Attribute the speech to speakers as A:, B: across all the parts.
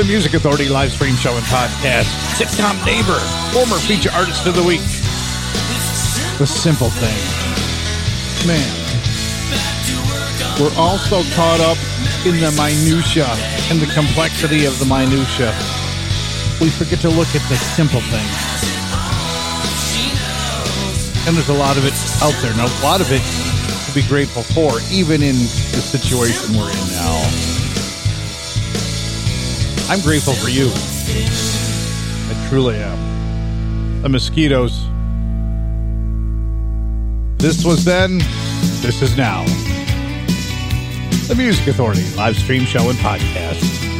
A: The
B: Music Authority live stream show and podcast. Sitcom neighbor, former feature artist of the week. The simple thing. Man, we're all so caught up in the minutia and the complexity of the minutia. We forget to look at the simple things. And there's a lot of it out there, and a lot of it to be grateful for, even in the situation we're in now. I'm grateful for you. I truly am. The mosquitoes. This was then, this is now. The Music Authority live stream show and podcast.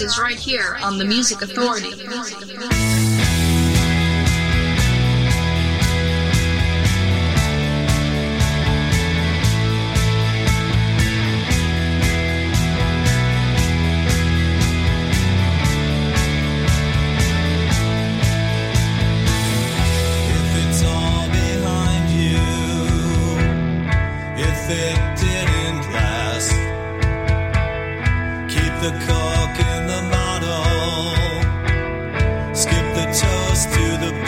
C: Is right here on the Music Authority.
A: If it's toast to the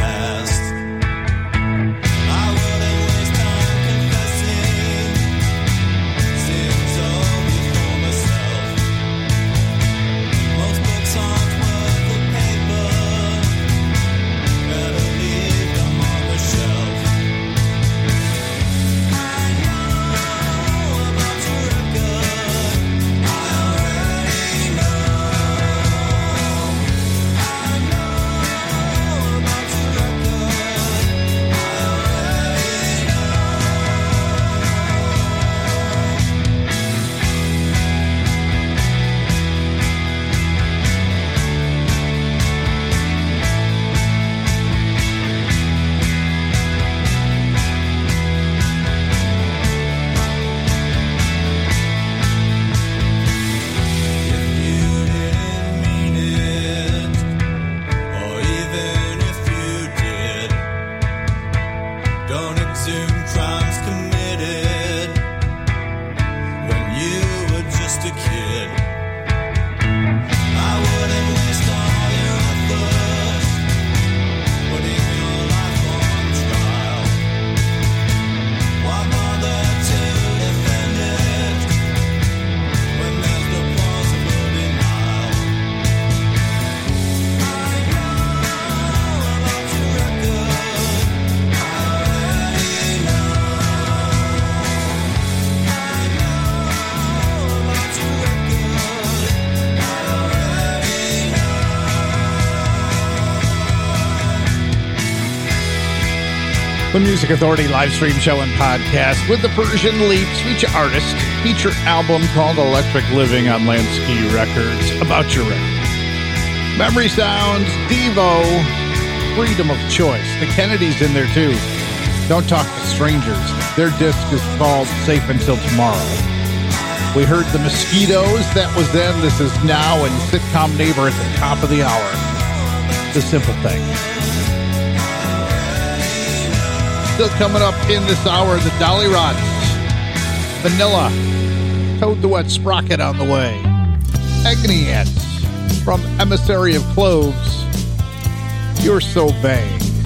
A: The
B: Music Authority live stream show and podcast with the Persian Leaps feature artist, feature album called Electric Living on Lansky Records. About your record. Memory Sounds, Devo, Freedom of Choice. The Kennedys in there too. Don't Talk to Strangers. Their disc is called Safe Until Tomorrow. We heard the Mosquitoes. That was then. This is now. And Sitcom Neighbor at the top of the hour. The Simple Thing. Still coming up in this hour, the Dolly Rods, Vanilla, Toad the Wet Sprocket on the way, Ants from Emissary of Cloves, You're So Vague.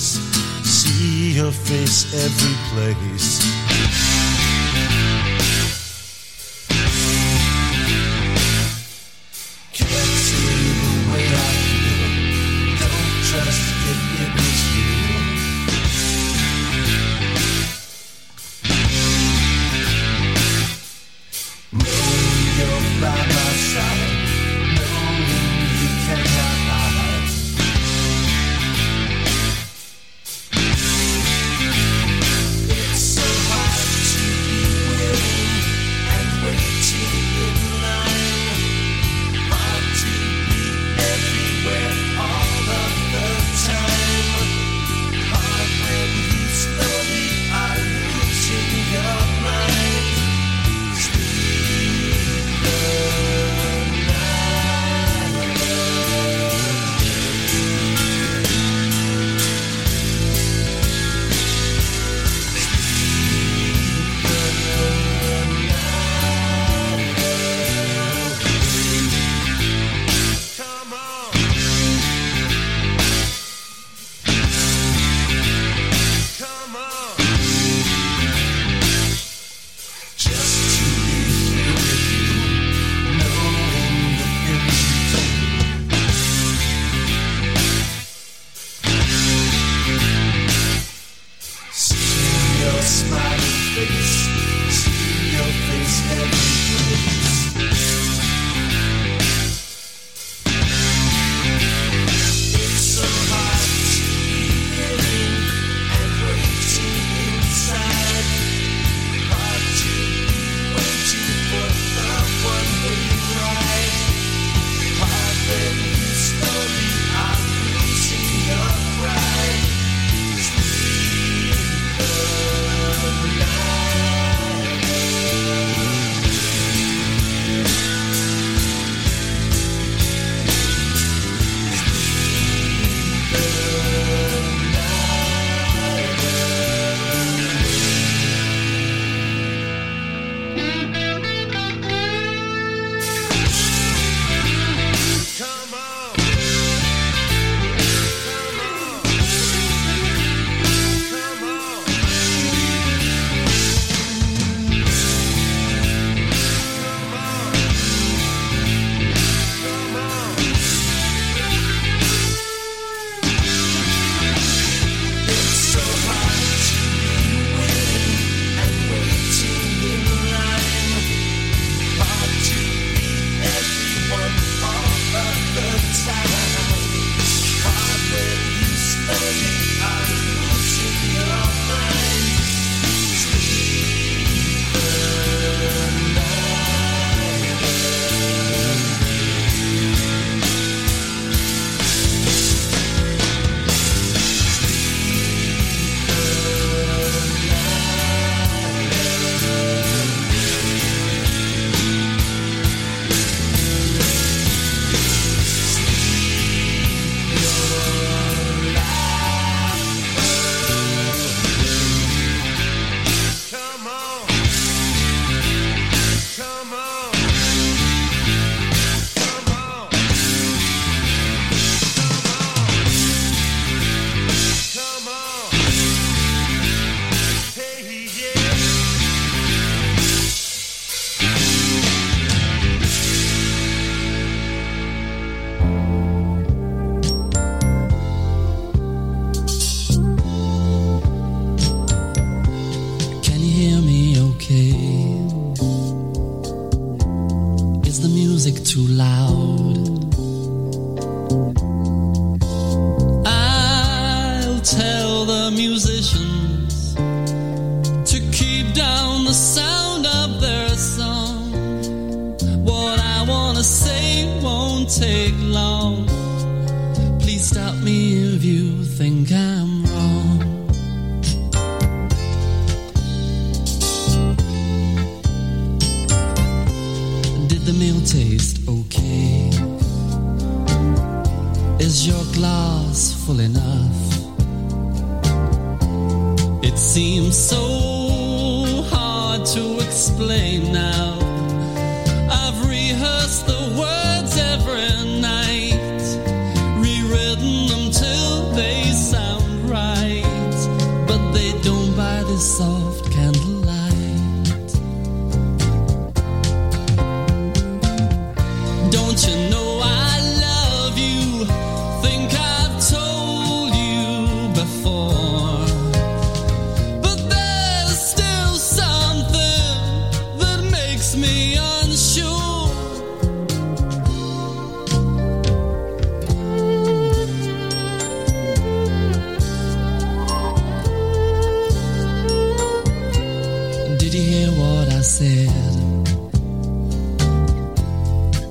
D: Face, see your face every place.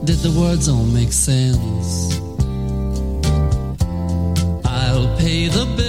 A: Did the words
D: all make sense? I'll pay the bill.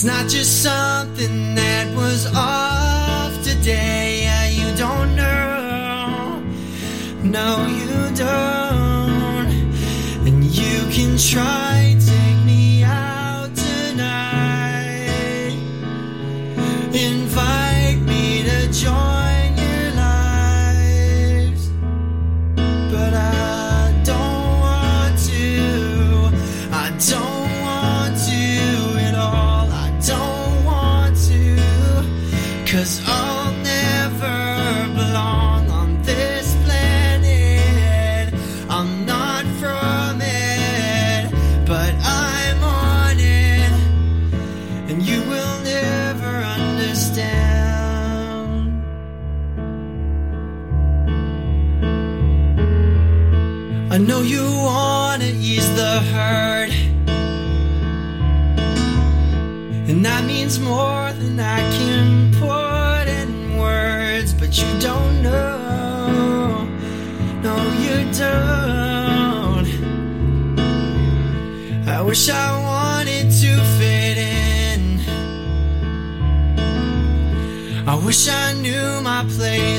C: It's not just something that was off today. Yeah, you don't know. No, you don't. And you can try take me out tonight. Invite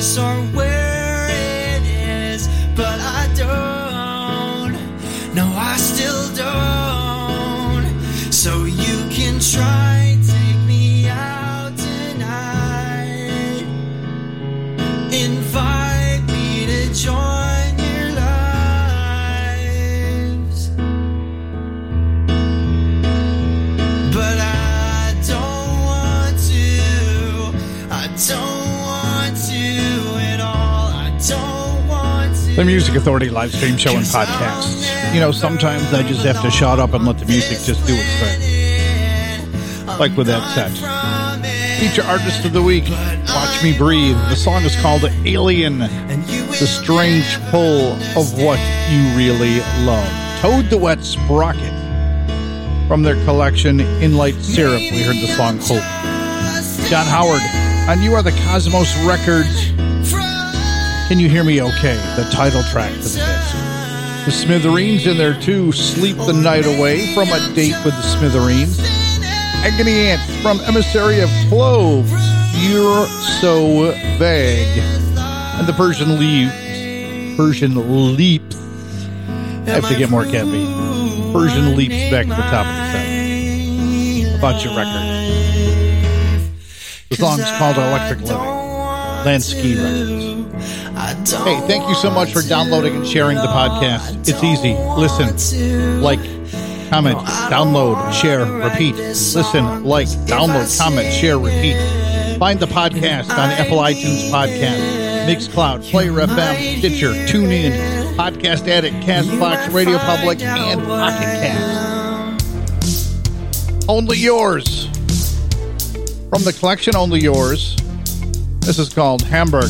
C: place or where
B: The Music Authority live stream show and podcast. You know, sometimes I just have to shut up and let the music just do its thing. Like with that set. Feature Artist of the Week, Watch Me Breathe. The song is called Alien, the strange pull of what you really love. Toad the Wet Sprocket. From their collection In Light Syrup, we heard the song Hope. John Howard, on You Are the Cosmos Records. Can You Hear Me Okay? The title track for the hit. The Smithereens in there too. Sleep the Night Away from a date with the Smithereens. Agony Ants from Emissary of Cloves. You're so vague. And the Persian leaves. Persian leaps. I have to get more caffeine. Persian leaps back to the top of the set. About your record. The song's called Electric Living. Lansky Records. Hey, thank you so much for downloading and sharing the podcast. It's easy. Listen, like, comment, download, share, repeat. Listen, like, download, comment, share, repeat. Find the podcast on Apple iTunes Podcast, Mixcloud, Player FM, Stitcher, TuneIn, Podcast Addict, Castbox, Radio Public, and Pocket Cast. Only yours. From the collection Only Yours, this is called Hamburg,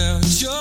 E: Without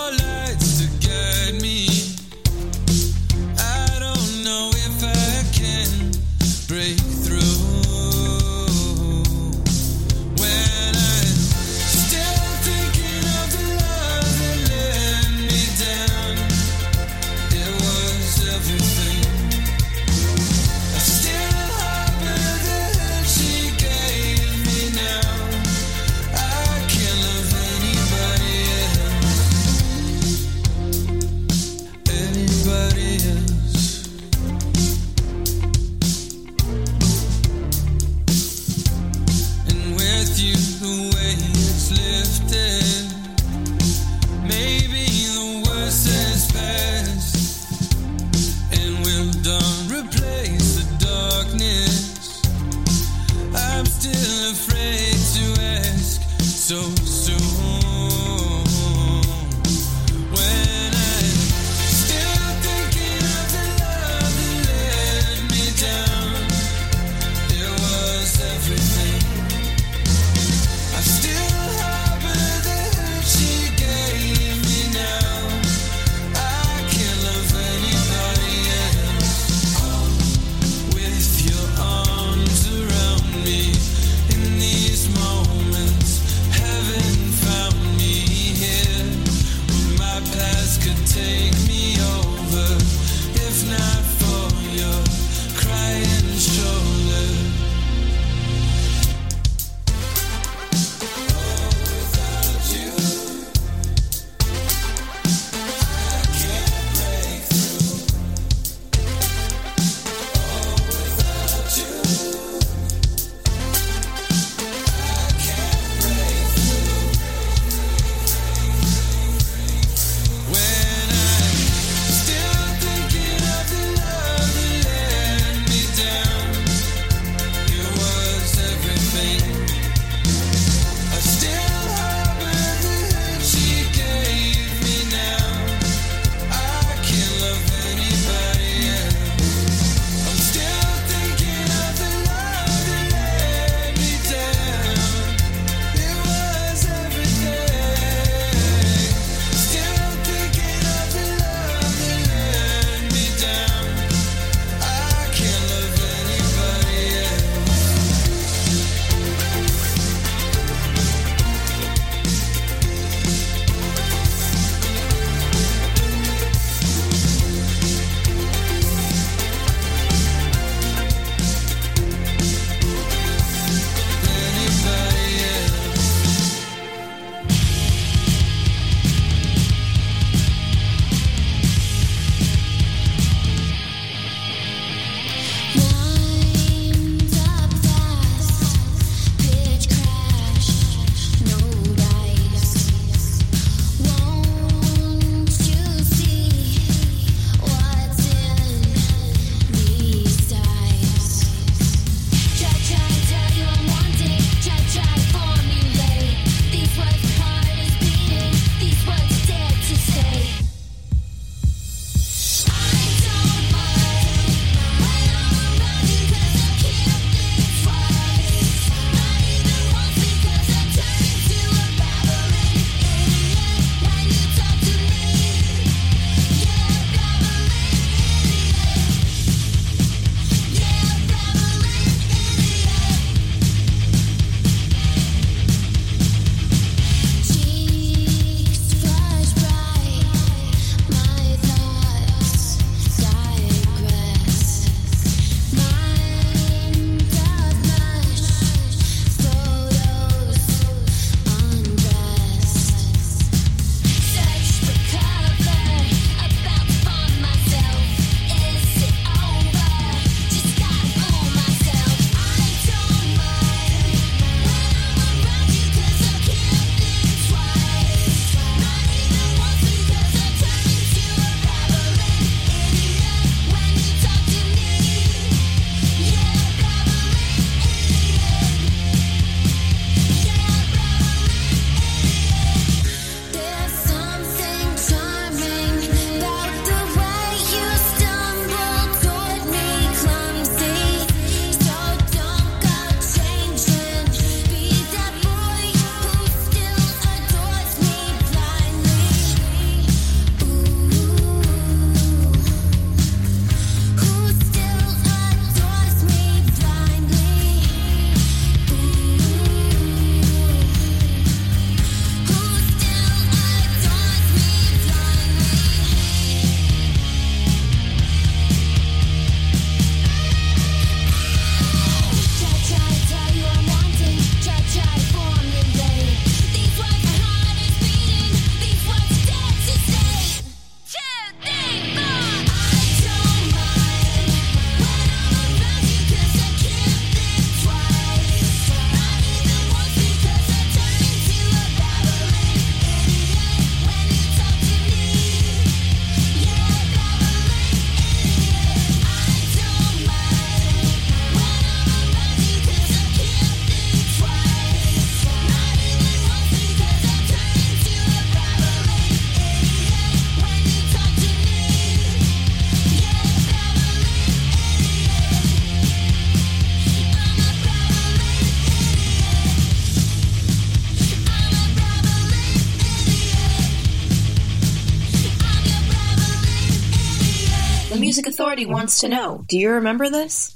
C: wants to know Do you remember this?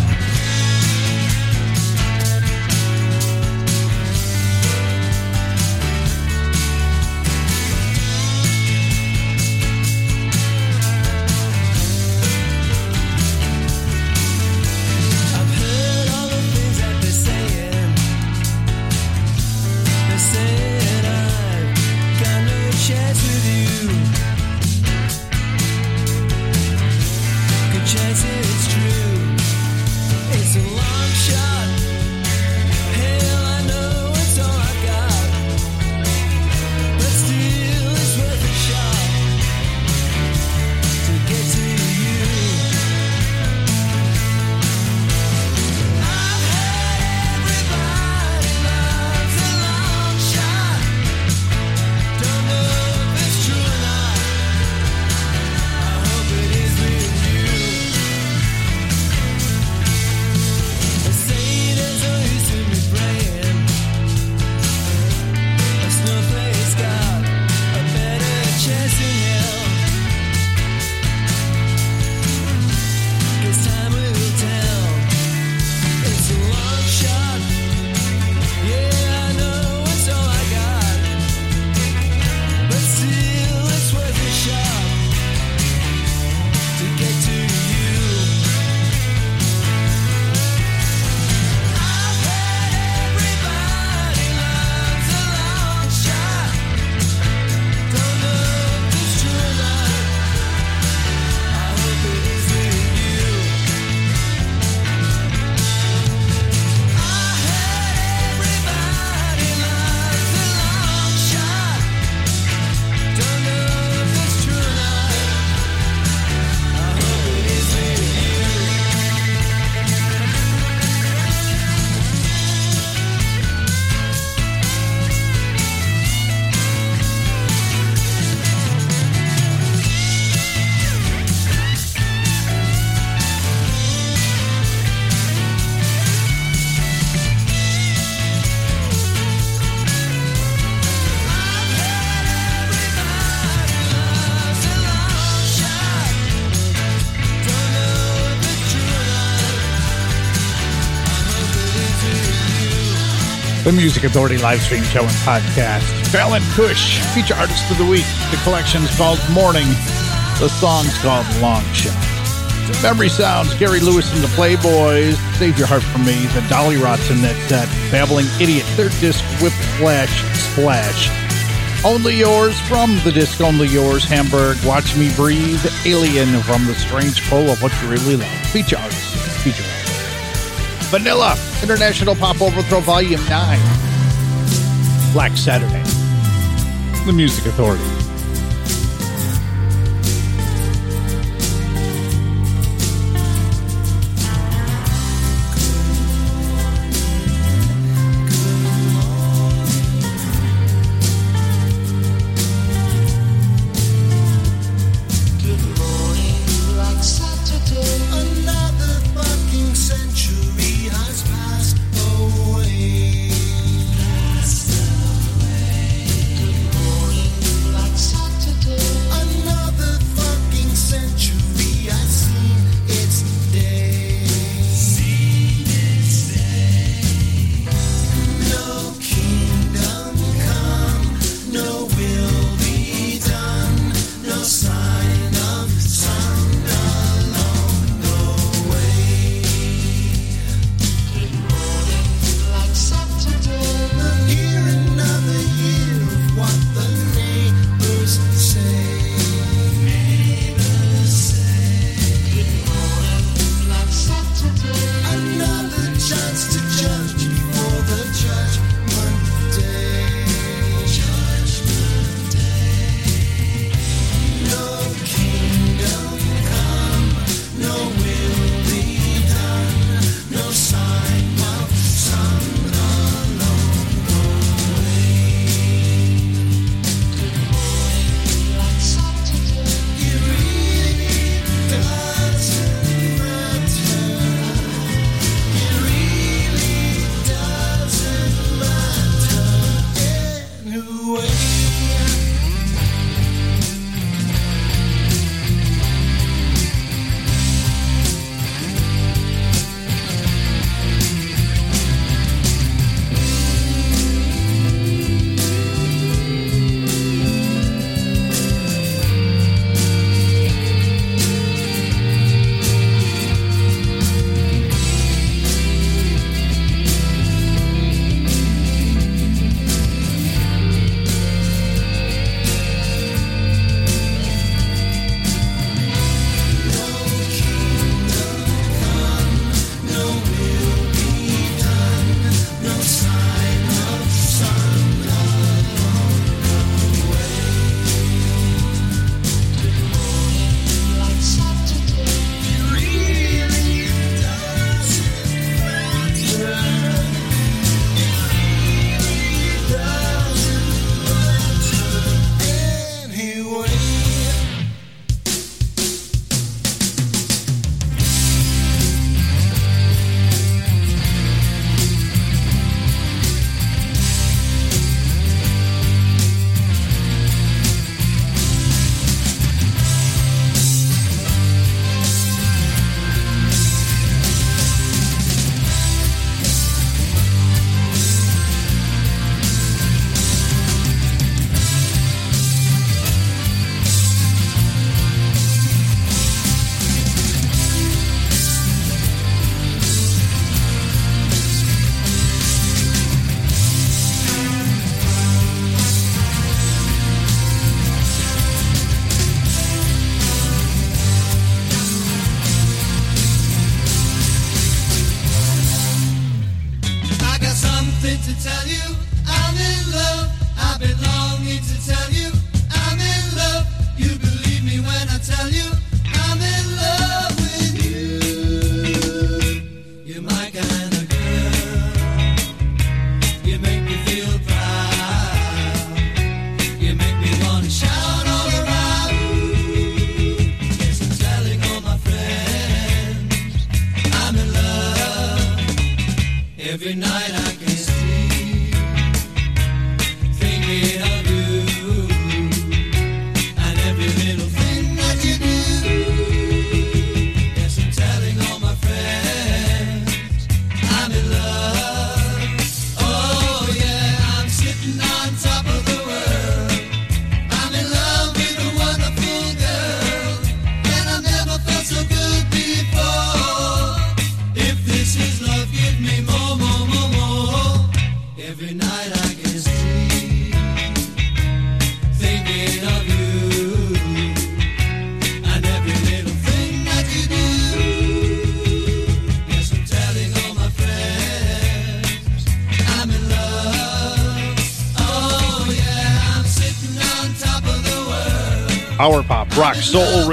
D: the
B: Music Authority live stream show and podcast. Fallon Cush, feature artist of the week. The collection's called Morning. The song's called Long Shot. Memory Sounds, Gary Lewis and the Playboys. Save Your Heart for Me, the Dollyrots in that set. Babbling Idiot, third disc, Whiplash Splash.
D: Only Yours from the disc Only Yours, Hamburg. Watch Me Breathe, Alien from the Strange Pole of What You Really Love. Feature artist, feature artist. Vanilla, International Pop Overthrow Volume 9, Black Saturday, The Music Authority.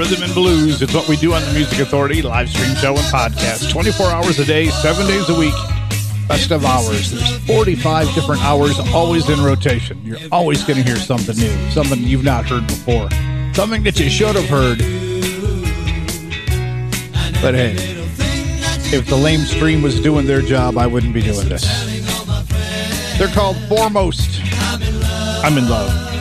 B: Rhythm, and blues. It's what we do on the Music Authority live stream show and podcast. 24 hours a day, seven days a week. Best of hours. There's 45 different hours always in rotation. You're always going to hear something new, something you've not heard before, something that you should have heard. But hey, if the lame stream was doing their job, I wouldn't be doing this. They're called Foremost. I'm in love.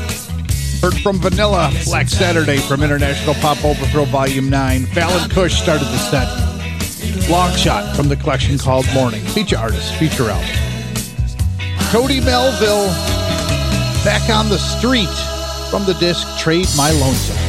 B: Heard from Vanilla, Black Saturday from International Pop Overthrow Volume 9. Fallon Cush started the set. Long Shot from the collection called Morning. Feature artist, feature album. Cody Melville, Back on the Street from the disc Trade My Lonesome.